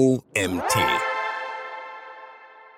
OMT.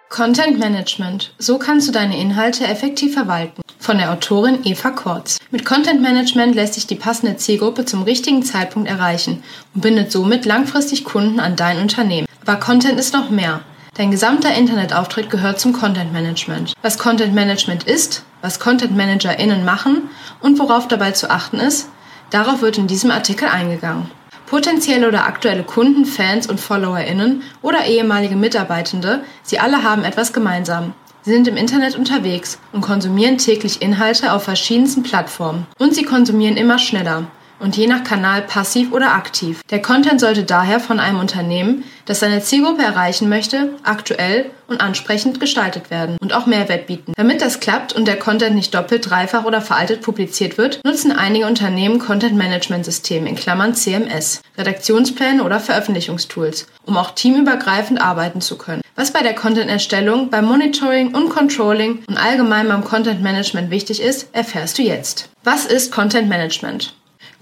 Content Management. So kannst du deine Inhalte effektiv verwalten. Von der Autorin Eva Kortz. Mit Content Management lässt sich die passende Zielgruppe zum richtigen Zeitpunkt erreichen und bindet somit langfristig Kunden an dein Unternehmen. Aber Content ist noch mehr. Dein gesamter Internetauftritt gehört zum Content Management. Was Content Management ist, was Content ManagerInnen machen und worauf dabei zu achten ist, darauf wird in diesem Artikel eingegangen. Potenzielle oder aktuelle Kunden, Fans und FollowerInnen oder ehemalige Mitarbeitende, sie alle haben etwas gemeinsam. Sie sind im Internet unterwegs und konsumieren täglich Inhalte auf verschiedensten Plattformen. Und sie konsumieren immer schneller und je nach Kanal passiv oder aktiv. Der Content sollte daher von einem Unternehmen, das seine Zielgruppe erreichen möchte, aktuell und ansprechend gestaltet werden und auch Mehrwert bieten. Damit das klappt und der Content nicht doppelt, dreifach oder veraltet publiziert wird, nutzen einige Unternehmen Content Management Systeme in Klammern CMS, Redaktionspläne oder Veröffentlichungstools, um auch teamübergreifend arbeiten zu können. Was bei der Content-Erstellung, beim Monitoring und Controlling und allgemein beim Content Management wichtig ist, erfährst du jetzt. Was ist Content Management?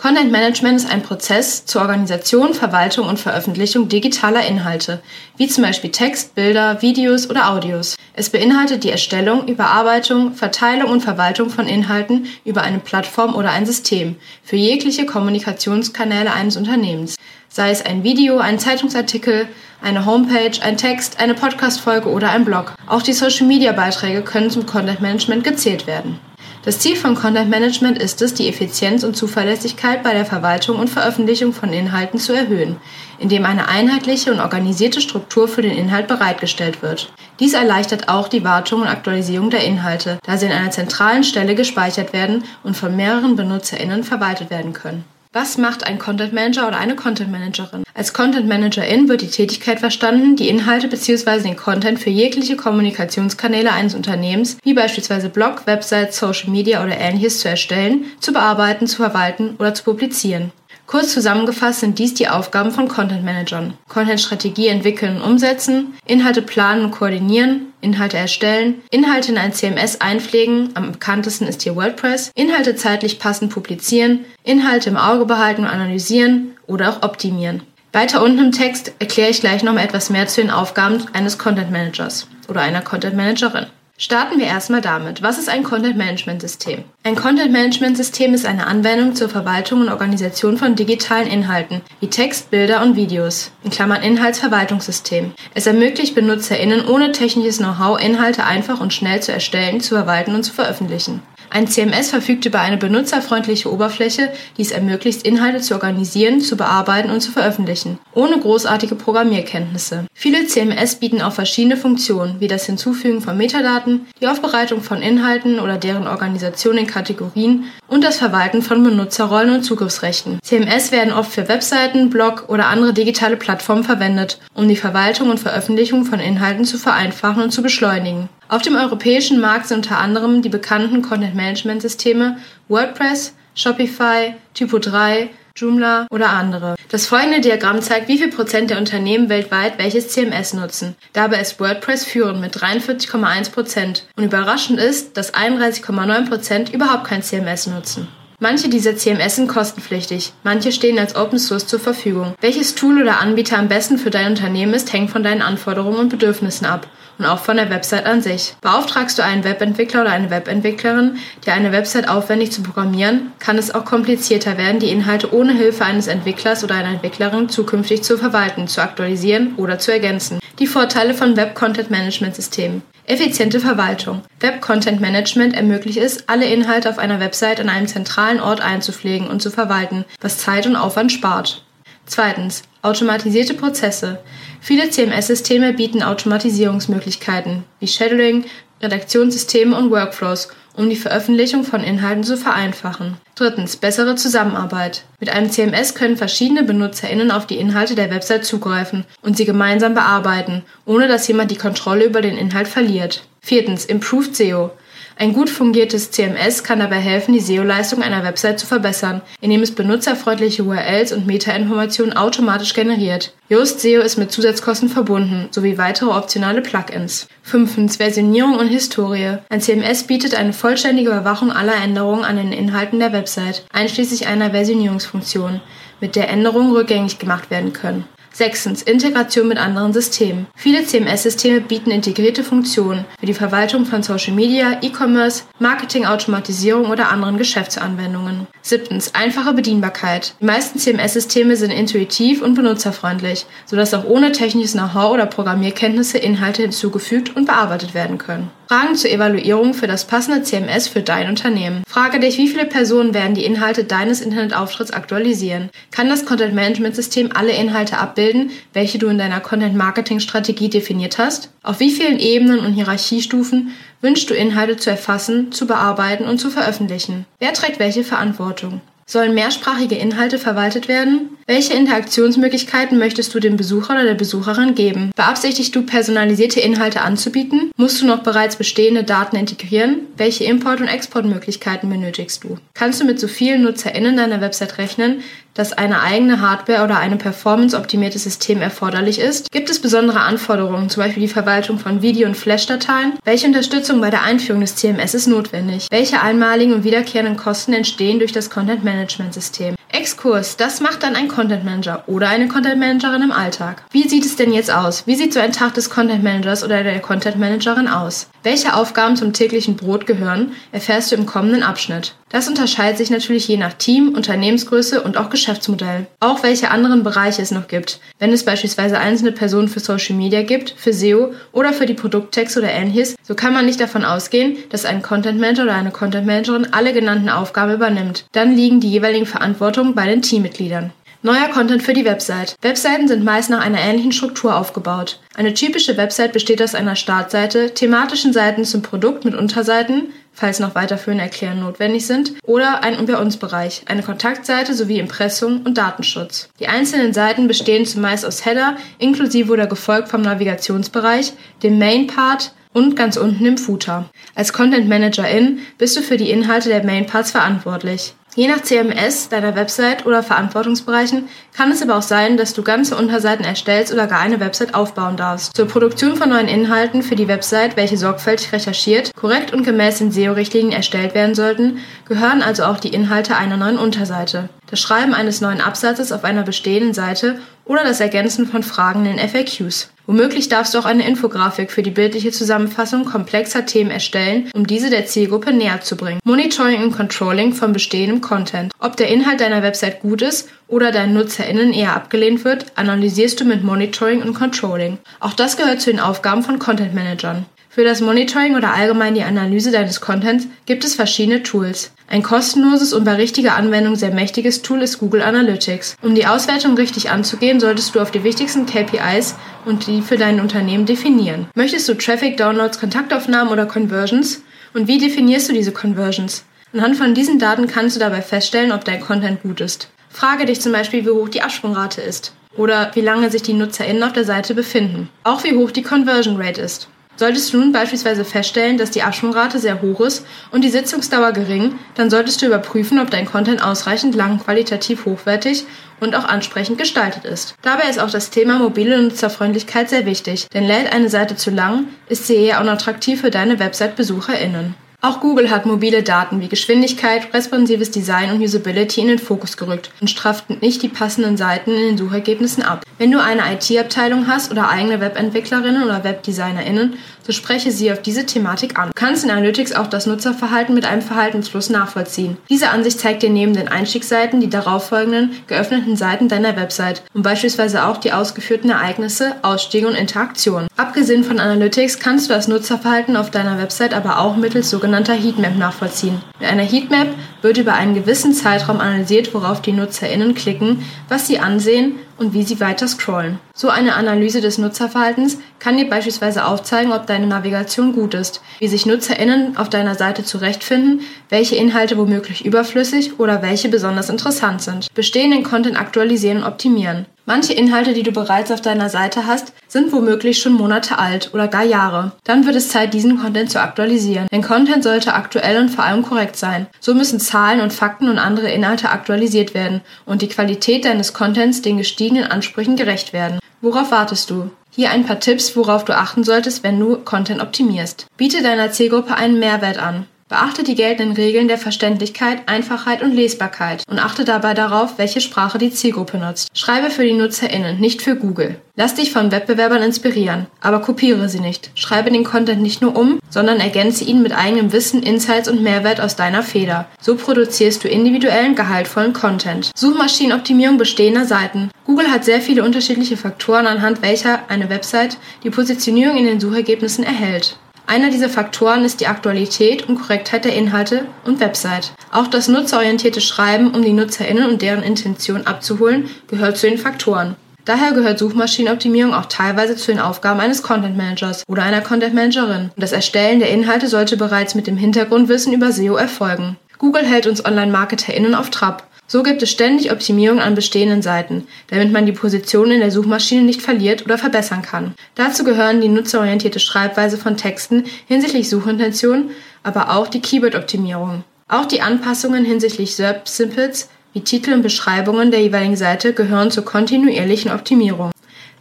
Content Management ist ein Prozess zur Organisation, Verwaltung und Veröffentlichung digitaler Inhalte, wie zum Beispiel Text, Bilder, Videos oder Audios. Es beinhaltet die Erstellung, Überarbeitung, Verteilung und Verwaltung von Inhalten über eine Plattform oder ein System für jegliche Kommunikationskanäle eines Unternehmens, sei es ein Video, ein Zeitungsartikel, eine Homepage, ein Text, eine Podcast-Folge oder ein Blog. Auch die Social-Media-Beiträge können zum Content Management gezählt werden. Das Ziel von Content Management ist es, die Effizienz und Zuverlässigkeit bei der Verwaltung und Veröffentlichung von Inhalten zu erhöhen, indem eine einheitliche und organisierte Struktur für den Inhalt bereitgestellt wird. Dies erleichtert auch die Wartung und Aktualisierung der Inhalte, da sie an einer zentralen Stelle gespeichert werden und von mehreren BenutzerInnen verwaltet werden können. Was macht ein Content Manager oder eine Content Managerin? Als Content Managerin wird die Tätigkeit verstanden, die Inhalte bzw. den Content für jegliche Kommunikationskanäle eines Unternehmens, wie beispielsweise Blog, Website, Social Media oder ähnliches zu erstellen, zu bearbeiten, zu verwalten oder zu publizieren. Kurz zusammengefasst sind dies die Aufgaben von Content Managern. Content-Strategie entwickeln und umsetzen, Inhalte planen und koordinieren, Inhalte erstellen, Inhalte in ein CMS einpflegen, am bekanntesten ist hier WordPress, Inhalte zeitlich passend publizieren, Inhalte im Auge behalten und analysieren oder auch optimieren. Weiter unten im Text erkläre ich gleich noch mal etwas mehr zu den Aufgaben eines Content Managers oder einer Content Managerin. Starten wir erstmal damit. Was ist ein Content Management System? Ein Content Management System ist eine Anwendung zur Verwaltung und Organisation von digitalen Inhalten, wie Text, Bilder und Videos. In Klammern Inhaltsverwaltungssystem. Es ermöglicht BenutzerInnen ohne technisches Know-how Inhalte einfach und schnell zu erstellen, zu verwalten und zu veröffentlichen. Ein CMS verfügt über eine benutzerfreundliche Oberfläche, die es ermöglicht, Inhalte zu organisieren, zu bearbeiten und zu veröffentlichen, ohne großartige Programmierkenntnisse. Viele CMS bieten auch verschiedene Funktionen, wie das Hinzufügen von Metadaten, die Aufbereitung von Inhalten oder deren Organisation in Kategorien und das Verwalten von Benutzerrollen und Zugriffsrechten. CMS werden oft für Webseiten, Blog oder andere digitale Plattformen verwendet, um die Verwaltung und Veröffentlichung von Inhalten zu vereinfachen und zu beschleunigen. Auf dem europäischen Markt sind unter anderem die bekannten Content-Management-Systeme WordPress, Shopify, Typo3, Joomla oder andere. Das folgende Diagramm zeigt, wie viel Prozent der Unternehmen weltweit welches CMS nutzen. Dabei ist WordPress führend mit 43,1 Prozent und überraschend ist, dass 31,9 Prozent überhaupt kein CMS nutzen. Manche dieser CMS sind kostenpflichtig, manche stehen als Open Source zur Verfügung. Welches Tool oder Anbieter am besten für dein Unternehmen ist, hängt von deinen Anforderungen und Bedürfnissen ab und auch von der Website an sich. Beauftragst du einen Webentwickler oder eine Webentwicklerin, dir eine Website aufwendig zu programmieren, kann es auch komplizierter werden, die Inhalte ohne Hilfe eines Entwicklers oder einer Entwicklerin zukünftig zu verwalten, zu aktualisieren oder zu ergänzen. Die Vorteile von Web Content Management Systemen. Effiziente Verwaltung. Web Content Management ermöglicht es, alle Inhalte auf einer Website an einem zentralen Ort einzupflegen und zu verwalten, was Zeit und Aufwand spart. Zweitens. Automatisierte Prozesse. Viele CMS-Systeme bieten Automatisierungsmöglichkeiten wie Shadowing, Redaktionssysteme und Workflows um die Veröffentlichung von Inhalten zu vereinfachen. Drittens, bessere Zusammenarbeit. Mit einem CMS können verschiedene BenutzerInnen auf die Inhalte der Website zugreifen und sie gemeinsam bearbeiten, ohne dass jemand die Kontrolle über den Inhalt verliert. Viertens, Improved SEO. Ein gut fungiertes CMS kann dabei helfen, die SEO-Leistung einer Website zu verbessern, indem es benutzerfreundliche URLs und Metainformationen automatisch generiert. Yoast SEO ist mit Zusatzkosten verbunden, sowie weitere optionale Plugins. Fünftens Versionierung und Historie. Ein CMS bietet eine vollständige Überwachung aller Änderungen an den Inhalten der Website, einschließlich einer Versionierungsfunktion, mit der Änderungen rückgängig gemacht werden können. Sechstens, Integration mit anderen Systemen. Viele CMS-Systeme bieten integrierte Funktionen für die Verwaltung von Social Media, E-Commerce, Marketing-Automatisierung oder anderen Geschäftsanwendungen. Siebtens, einfache Bedienbarkeit. Die meisten CMS-Systeme sind intuitiv und benutzerfreundlich, sodass auch ohne technisches Know-how oder Programmierkenntnisse Inhalte hinzugefügt und bearbeitet werden können. Fragen zur Evaluierung für das passende CMS für dein Unternehmen. Frage dich, wie viele Personen werden die Inhalte deines Internetauftritts aktualisieren? Kann das Content-Management-System alle Inhalte abbilden, welche du in deiner Content-Marketing-Strategie definiert hast? Auf wie vielen Ebenen und Hierarchiestufen wünschst du Inhalte zu erfassen, zu bearbeiten und zu veröffentlichen? Wer trägt welche Verantwortung? Sollen mehrsprachige Inhalte verwaltet werden? Welche Interaktionsmöglichkeiten möchtest du dem Besucher oder der Besucherin geben? Beabsichtigst du, personalisierte Inhalte anzubieten? Musst du noch bereits bestehende Daten integrieren? Welche Import- und Exportmöglichkeiten benötigst du? Kannst du mit so vielen NutzerInnen deiner Website rechnen, dass eine eigene Hardware oder ein performance-optimiertes System erforderlich ist? Gibt es besondere Anforderungen, zum Beispiel die Verwaltung von Video- und Flash-Dateien? Welche Unterstützung bei der Einführung des CMS ist notwendig? Welche einmaligen und wiederkehrenden Kosten entstehen durch das Content-Management-System? Exkurs, das macht dann ein Content Manager oder eine Content Managerin im Alltag. Wie sieht es denn jetzt aus? Wie sieht so ein Tag des Content Managers oder der Content Managerin aus? Welche Aufgaben zum täglichen Brot gehören, erfährst du im kommenden Abschnitt. Das unterscheidet sich natürlich je nach Team, Unternehmensgröße und auch Geschäftsmodell. Auch welche anderen Bereiche es noch gibt. Wenn es beispielsweise einzelne Personen für Social Media gibt, für SEO oder für die Produkttexte oder ähnliches, so kann man nicht davon ausgehen, dass ein Content Manager oder eine Content Managerin alle genannten Aufgaben übernimmt. Dann liegen die jeweiligen Verantwortungen bei den Teammitgliedern. Neuer Content für die Website. Webseiten sind meist nach einer ähnlichen Struktur aufgebaut. Eine typische Website besteht aus einer Startseite, thematischen Seiten zum Produkt mit Unterseiten, falls noch weiterführende Erklärungen notwendig sind, oder ein Über uns Bereich, eine Kontaktseite sowie Impressum und Datenschutz. Die einzelnen Seiten bestehen zumeist aus Header, inklusive oder gefolgt vom Navigationsbereich, dem Main Part, und ganz unten im Footer. Als Content Managerin bist du für die Inhalte der Main Parts verantwortlich. Je nach CMS deiner Website oder Verantwortungsbereichen kann es aber auch sein, dass du ganze Unterseiten erstellst oder gar eine Website aufbauen darfst. Zur Produktion von neuen Inhalten für die Website, welche sorgfältig recherchiert, korrekt und gemäß den SEO-Richtlinien erstellt werden sollten, gehören also auch die Inhalte einer neuen Unterseite. Das Schreiben eines neuen Absatzes auf einer bestehenden Seite oder das Ergänzen von Fragen in FAQs. Womöglich darfst du auch eine Infografik für die bildliche Zusammenfassung komplexer Themen erstellen, um diese der Zielgruppe näher zu bringen. Monitoring und Controlling von bestehendem Content. Ob der Inhalt deiner Website gut ist oder deinen NutzerInnen eher abgelehnt wird, analysierst du mit Monitoring und Controlling. Auch das gehört zu den Aufgaben von Content Managern. Für das Monitoring oder allgemein die Analyse deines Contents gibt es verschiedene Tools. Ein kostenloses und bei richtiger Anwendung sehr mächtiges Tool ist Google Analytics. Um die Auswertung richtig anzugehen, solltest du auf die wichtigsten KPIs und die für dein Unternehmen definieren. Möchtest du Traffic, Downloads, Kontaktaufnahmen oder Conversions? Und wie definierst du diese Conversions? Anhand von diesen Daten kannst du dabei feststellen, ob dein Content gut ist. Frage dich zum Beispiel, wie hoch die Absprungrate ist oder wie lange sich die NutzerInnen auf der Seite befinden. Auch wie hoch die Conversion Rate ist. Solltest du nun beispielsweise feststellen, dass die Abschwungrate sehr hoch ist und die Sitzungsdauer gering, dann solltest du überprüfen, ob dein Content ausreichend lang, qualitativ hochwertig und auch ansprechend gestaltet ist. Dabei ist auch das Thema mobile Nutzerfreundlichkeit sehr wichtig, denn lädt eine Seite zu lang, ist sie eher unattraktiv für deine Website-BesucherInnen. Auch Google hat mobile Daten wie Geschwindigkeit, responsives Design und Usability in den Fokus gerückt und straft nicht die passenden Seiten in den Suchergebnissen ab. Wenn du eine IT-Abteilung hast oder eigene Webentwicklerinnen oder Webdesignerinnen, so spreche sie auf diese Thematik an. Du kannst in Analytics auch das Nutzerverhalten mit einem Verhaltensfluss nachvollziehen. Diese Ansicht zeigt dir neben den Einstiegsseiten die darauffolgenden geöffneten Seiten deiner Website und beispielsweise auch die ausgeführten Ereignisse, Ausstiege und Interaktionen. Abgesehen von Analytics kannst du das Nutzerverhalten auf deiner Website aber auch mittels sogenannter Heatmap nachvollziehen. Mit einer Heatmap wird über einen gewissen Zeitraum analysiert, worauf die NutzerInnen klicken, was sie ansehen und wie sie weiter scrollen. So eine Analyse des Nutzerverhaltens kann dir beispielsweise aufzeigen, ob deine Navigation gut ist, wie sich NutzerInnen auf deiner Seite zurechtfinden, welche Inhalte womöglich überflüssig oder welche besonders interessant sind. Bestehenden Content aktualisieren und optimieren. Manche Inhalte, die du bereits auf deiner Seite hast, sind womöglich schon Monate alt oder gar Jahre. Dann wird es Zeit, diesen Content zu aktualisieren. Denn Content sollte aktuell und vor allem korrekt sein. So müssen Zahlen und Fakten und andere Inhalte aktualisiert werden und die Qualität deines Contents den gestiegenen Ansprüchen gerecht werden. Worauf wartest du? Hier ein paar Tipps, worauf du achten solltest, wenn du Content optimierst. Biete deiner Zielgruppe einen Mehrwert an. Beachte die geltenden Regeln der Verständlichkeit, Einfachheit und Lesbarkeit und achte dabei darauf, welche Sprache die Zielgruppe nutzt. Schreibe für die NutzerInnen, nicht für Google. Lass dich von Wettbewerbern inspirieren, aber kopiere sie nicht. Schreibe den Content nicht nur um, sondern ergänze ihn mit eigenem Wissen, Insights und Mehrwert aus deiner Feder. So produzierst du individuellen, gehaltvollen Content. Suchmaschinenoptimierung bestehender Seiten. Google hat sehr viele unterschiedliche Faktoren, anhand welcher eine Website die Positionierung in den Suchergebnissen erhält. Einer dieser Faktoren ist die Aktualität und Korrektheit der Inhalte und Website. Auch das nutzerorientierte Schreiben, um die NutzerInnen und deren Intention abzuholen, gehört zu den Faktoren. Daher gehört Suchmaschinenoptimierung auch teilweise zu den Aufgaben eines Content Managers oder einer Content Managerin. Und das Erstellen der Inhalte sollte bereits mit dem Hintergrundwissen über SEO erfolgen. Google hält uns Online-MarketerInnen auf Trab. So gibt es ständig Optimierungen an bestehenden Seiten, damit man die Position in der Suchmaschine nicht verliert oder verbessern kann. Dazu gehören die nutzerorientierte Schreibweise von Texten hinsichtlich Suchintention, aber auch die Keyword-Optimierung. Auch die Anpassungen hinsichtlich SERP-Snippets wie Titel und Beschreibungen der jeweiligen Seite gehören zur kontinuierlichen Optimierung.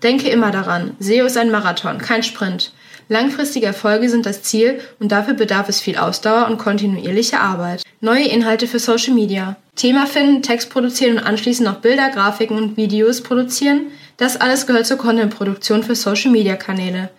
Denke immer daran, SEO ist ein Marathon, kein Sprint. Langfristige Erfolge sind das Ziel und dafür bedarf es viel Ausdauer und kontinuierlicher Arbeit. Neue Inhalte für Social Media. Thema finden, Text produzieren und anschließend noch Bilder, Grafiken und Videos produzieren. Das alles gehört zur Content-Produktion für Social Media Kanäle.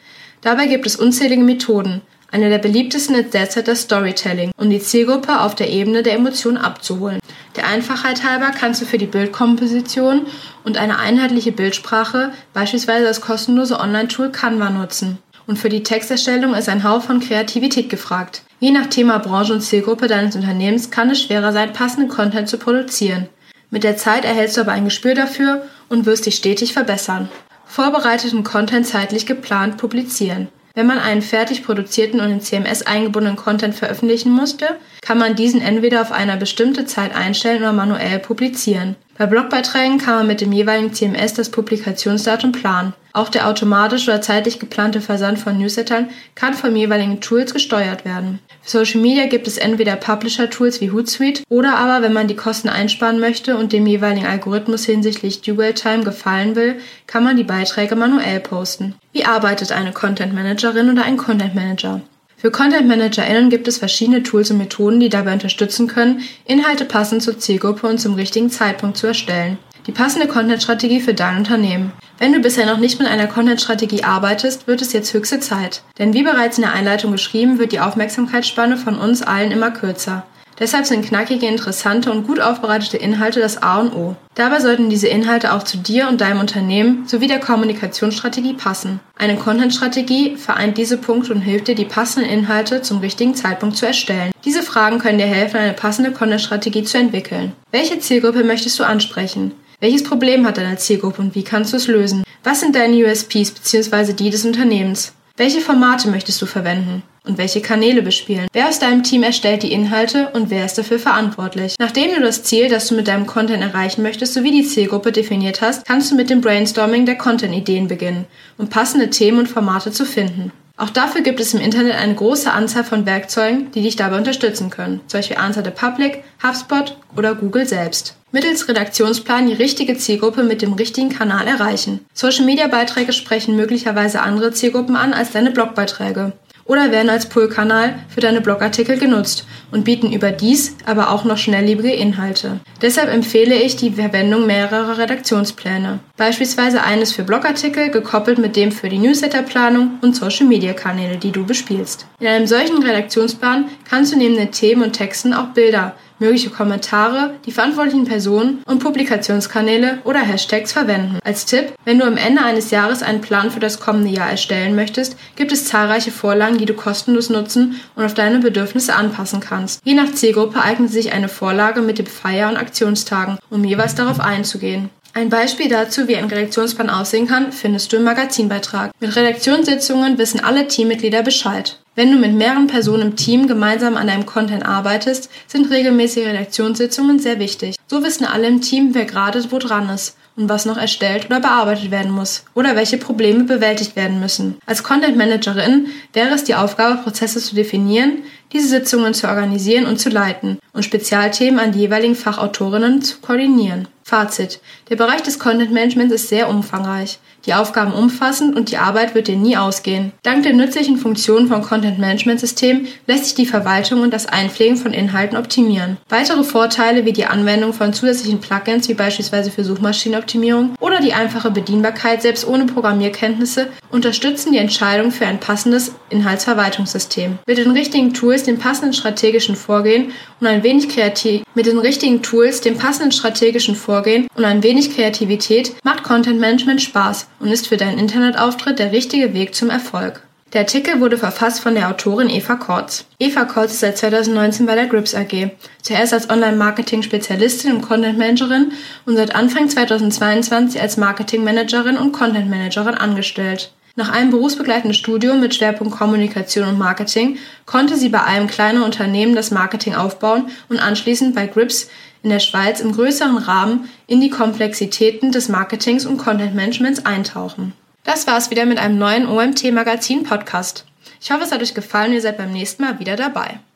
Dabei gibt es unzählige Methoden. Eine der beliebtesten ist derzeit das Storytelling, um die Zielgruppe auf der Ebene der Emotionen abzuholen. Der Einfachheit halber kannst du für die Bildkomposition und eine einheitliche Bildsprache beispielsweise das kostenlose Online-Tool Canva nutzen und für die Texterstellung ist ein Hauch von Kreativität gefragt. Je nach Thema, Branche und Zielgruppe deines Unternehmens kann es schwerer sein, passenden Content zu produzieren. Mit der Zeit erhältst du aber ein Gespür dafür und wirst dich stetig verbessern. Vorbereiteten Content zeitlich geplant publizieren. Wenn man einen fertig produzierten und in CMS eingebundenen Content veröffentlichen musste, kann man diesen entweder auf eine bestimmte Zeit einstellen oder manuell publizieren. Bei Blogbeiträgen kann man mit dem jeweiligen CMS das Publikationsdatum planen. Auch der automatisch oder zeitlich geplante Versand von Newslettern kann vom jeweiligen Tools gesteuert werden. Für Social Media gibt es entweder Publisher-Tools wie Hootsuite oder aber, wenn man die Kosten einsparen möchte und dem jeweiligen Algorithmus hinsichtlich Dual Time gefallen will, kann man die Beiträge manuell posten. Wie arbeitet eine Content Managerin oder ein Content Manager? Für Content ManagerInnen gibt es verschiedene Tools und Methoden, die dabei unterstützen können, Inhalte passend zur Zielgruppe und zum richtigen Zeitpunkt zu erstellen. Die passende Content-Strategie für dein Unternehmen. Wenn du bisher noch nicht mit einer Content-Strategie arbeitest, wird es jetzt höchste Zeit. Denn wie bereits in der Einleitung geschrieben, wird die Aufmerksamkeitsspanne von uns allen immer kürzer. Deshalb sind knackige, interessante und gut aufbereitete Inhalte das A und O. Dabei sollten diese Inhalte auch zu dir und deinem Unternehmen sowie der Kommunikationsstrategie passen. Eine Content-Strategie vereint diese Punkte und hilft dir, die passenden Inhalte zum richtigen Zeitpunkt zu erstellen. Diese Fragen können dir helfen, eine passende Content-Strategie zu entwickeln. Welche Zielgruppe möchtest du ansprechen? Welches Problem hat deine Zielgruppe und wie kannst du es lösen? Was sind deine USPs bzw. die des Unternehmens? Welche Formate möchtest du verwenden? Und welche Kanäle bespielen? Wer aus deinem Team erstellt die Inhalte und wer ist dafür verantwortlich? Nachdem du das Ziel, das du mit deinem Content erreichen möchtest, sowie die Zielgruppe definiert hast, kannst du mit dem Brainstorming der Content-Ideen beginnen, um passende Themen und Formate zu finden. Auch dafür gibt es im Internet eine große Anzahl von Werkzeugen, die dich dabei unterstützen können, zum Beispiel Answer the Public, HubSpot oder Google selbst. Mittels Redaktionsplan die richtige Zielgruppe mit dem richtigen Kanal erreichen. Social-Media-Beiträge sprechen möglicherweise andere Zielgruppen an als deine Blogbeiträge oder werden als Pull-Kanal für deine Blogartikel genutzt und bieten überdies aber auch noch schnelllebige Inhalte. Deshalb empfehle ich die Verwendung mehrerer Redaktionspläne, beispielsweise eines für Blogartikel gekoppelt mit dem für die Newsletterplanung und Social-Media-Kanäle, die du bespielst. In einem solchen Redaktionsplan kannst du neben den Themen und Texten auch Bilder, mögliche Kommentare, die verantwortlichen Personen und Publikationskanäle oder Hashtags verwenden. Als Tipp, wenn du am Ende eines Jahres einen Plan für das kommende Jahr erstellen möchtest, gibt es zahlreiche Vorlagen, die du kostenlos nutzen und auf deine Bedürfnisse anpassen kannst. Je nach Zielgruppe eignet sich eine Vorlage mit den Feier- und Aktionstagen, um jeweils darauf einzugehen. Ein Beispiel dazu, wie ein Redaktionsplan aussehen kann, findest du im Magazinbeitrag. Mit Redaktionssitzungen wissen alle Teammitglieder Bescheid. Wenn du mit mehreren Personen im Team gemeinsam an einem Content arbeitest, sind regelmäßige Redaktionssitzungen sehr wichtig. So wissen alle im Team, wer gerade wo dran ist und was noch erstellt oder bearbeitet werden muss oder welche Probleme bewältigt werden müssen. Als Content Managerin wäre es die Aufgabe, Prozesse zu definieren, diese Sitzungen zu organisieren und zu leiten und Spezialthemen an die jeweiligen Fachautorinnen zu koordinieren. Fazit. Der Bereich des Content Managements ist sehr umfangreich. Die Aufgaben umfassend und die Arbeit wird dir nie ausgehen. Dank der nützlichen Funktionen von Content Management Systemen lässt sich die Verwaltung und das Einpflegen von Inhalten optimieren. Weitere Vorteile wie die Anwendung von zusätzlichen Plugins wie beispielsweise für Suchmaschinenoptimierung oder die einfache Bedienbarkeit selbst ohne Programmierkenntnisse unterstützen die Entscheidung für ein passendes Inhaltsverwaltungssystem. Mit den richtigen Tools, dem passenden strategischen Vorgehen und ein wenig kreativ mit den richtigen Tools, dem passenden strategischen Vorgehen und ein wenig Kreativität macht Content Management Spaß und ist für deinen Internetauftritt der richtige Weg zum Erfolg. Der Artikel wurde verfasst von der Autorin Eva Kortz. Eva Kortz ist seit 2019 bei der Grips AG, zuerst als Online-Marketing-Spezialistin und Content-Managerin und seit Anfang 2022 als Marketing-Managerin und Content-Managerin angestellt. Nach einem berufsbegleitenden Studium mit Schwerpunkt Kommunikation und Marketing konnte sie bei einem kleinen Unternehmen das Marketing aufbauen und anschließend bei Grips in der Schweiz im größeren Rahmen in die Komplexitäten des Marketings und Content Managements eintauchen. Das war's wieder mit einem neuen OMT Magazin Podcast. Ich hoffe, es hat euch gefallen und ihr seid beim nächsten Mal wieder dabei.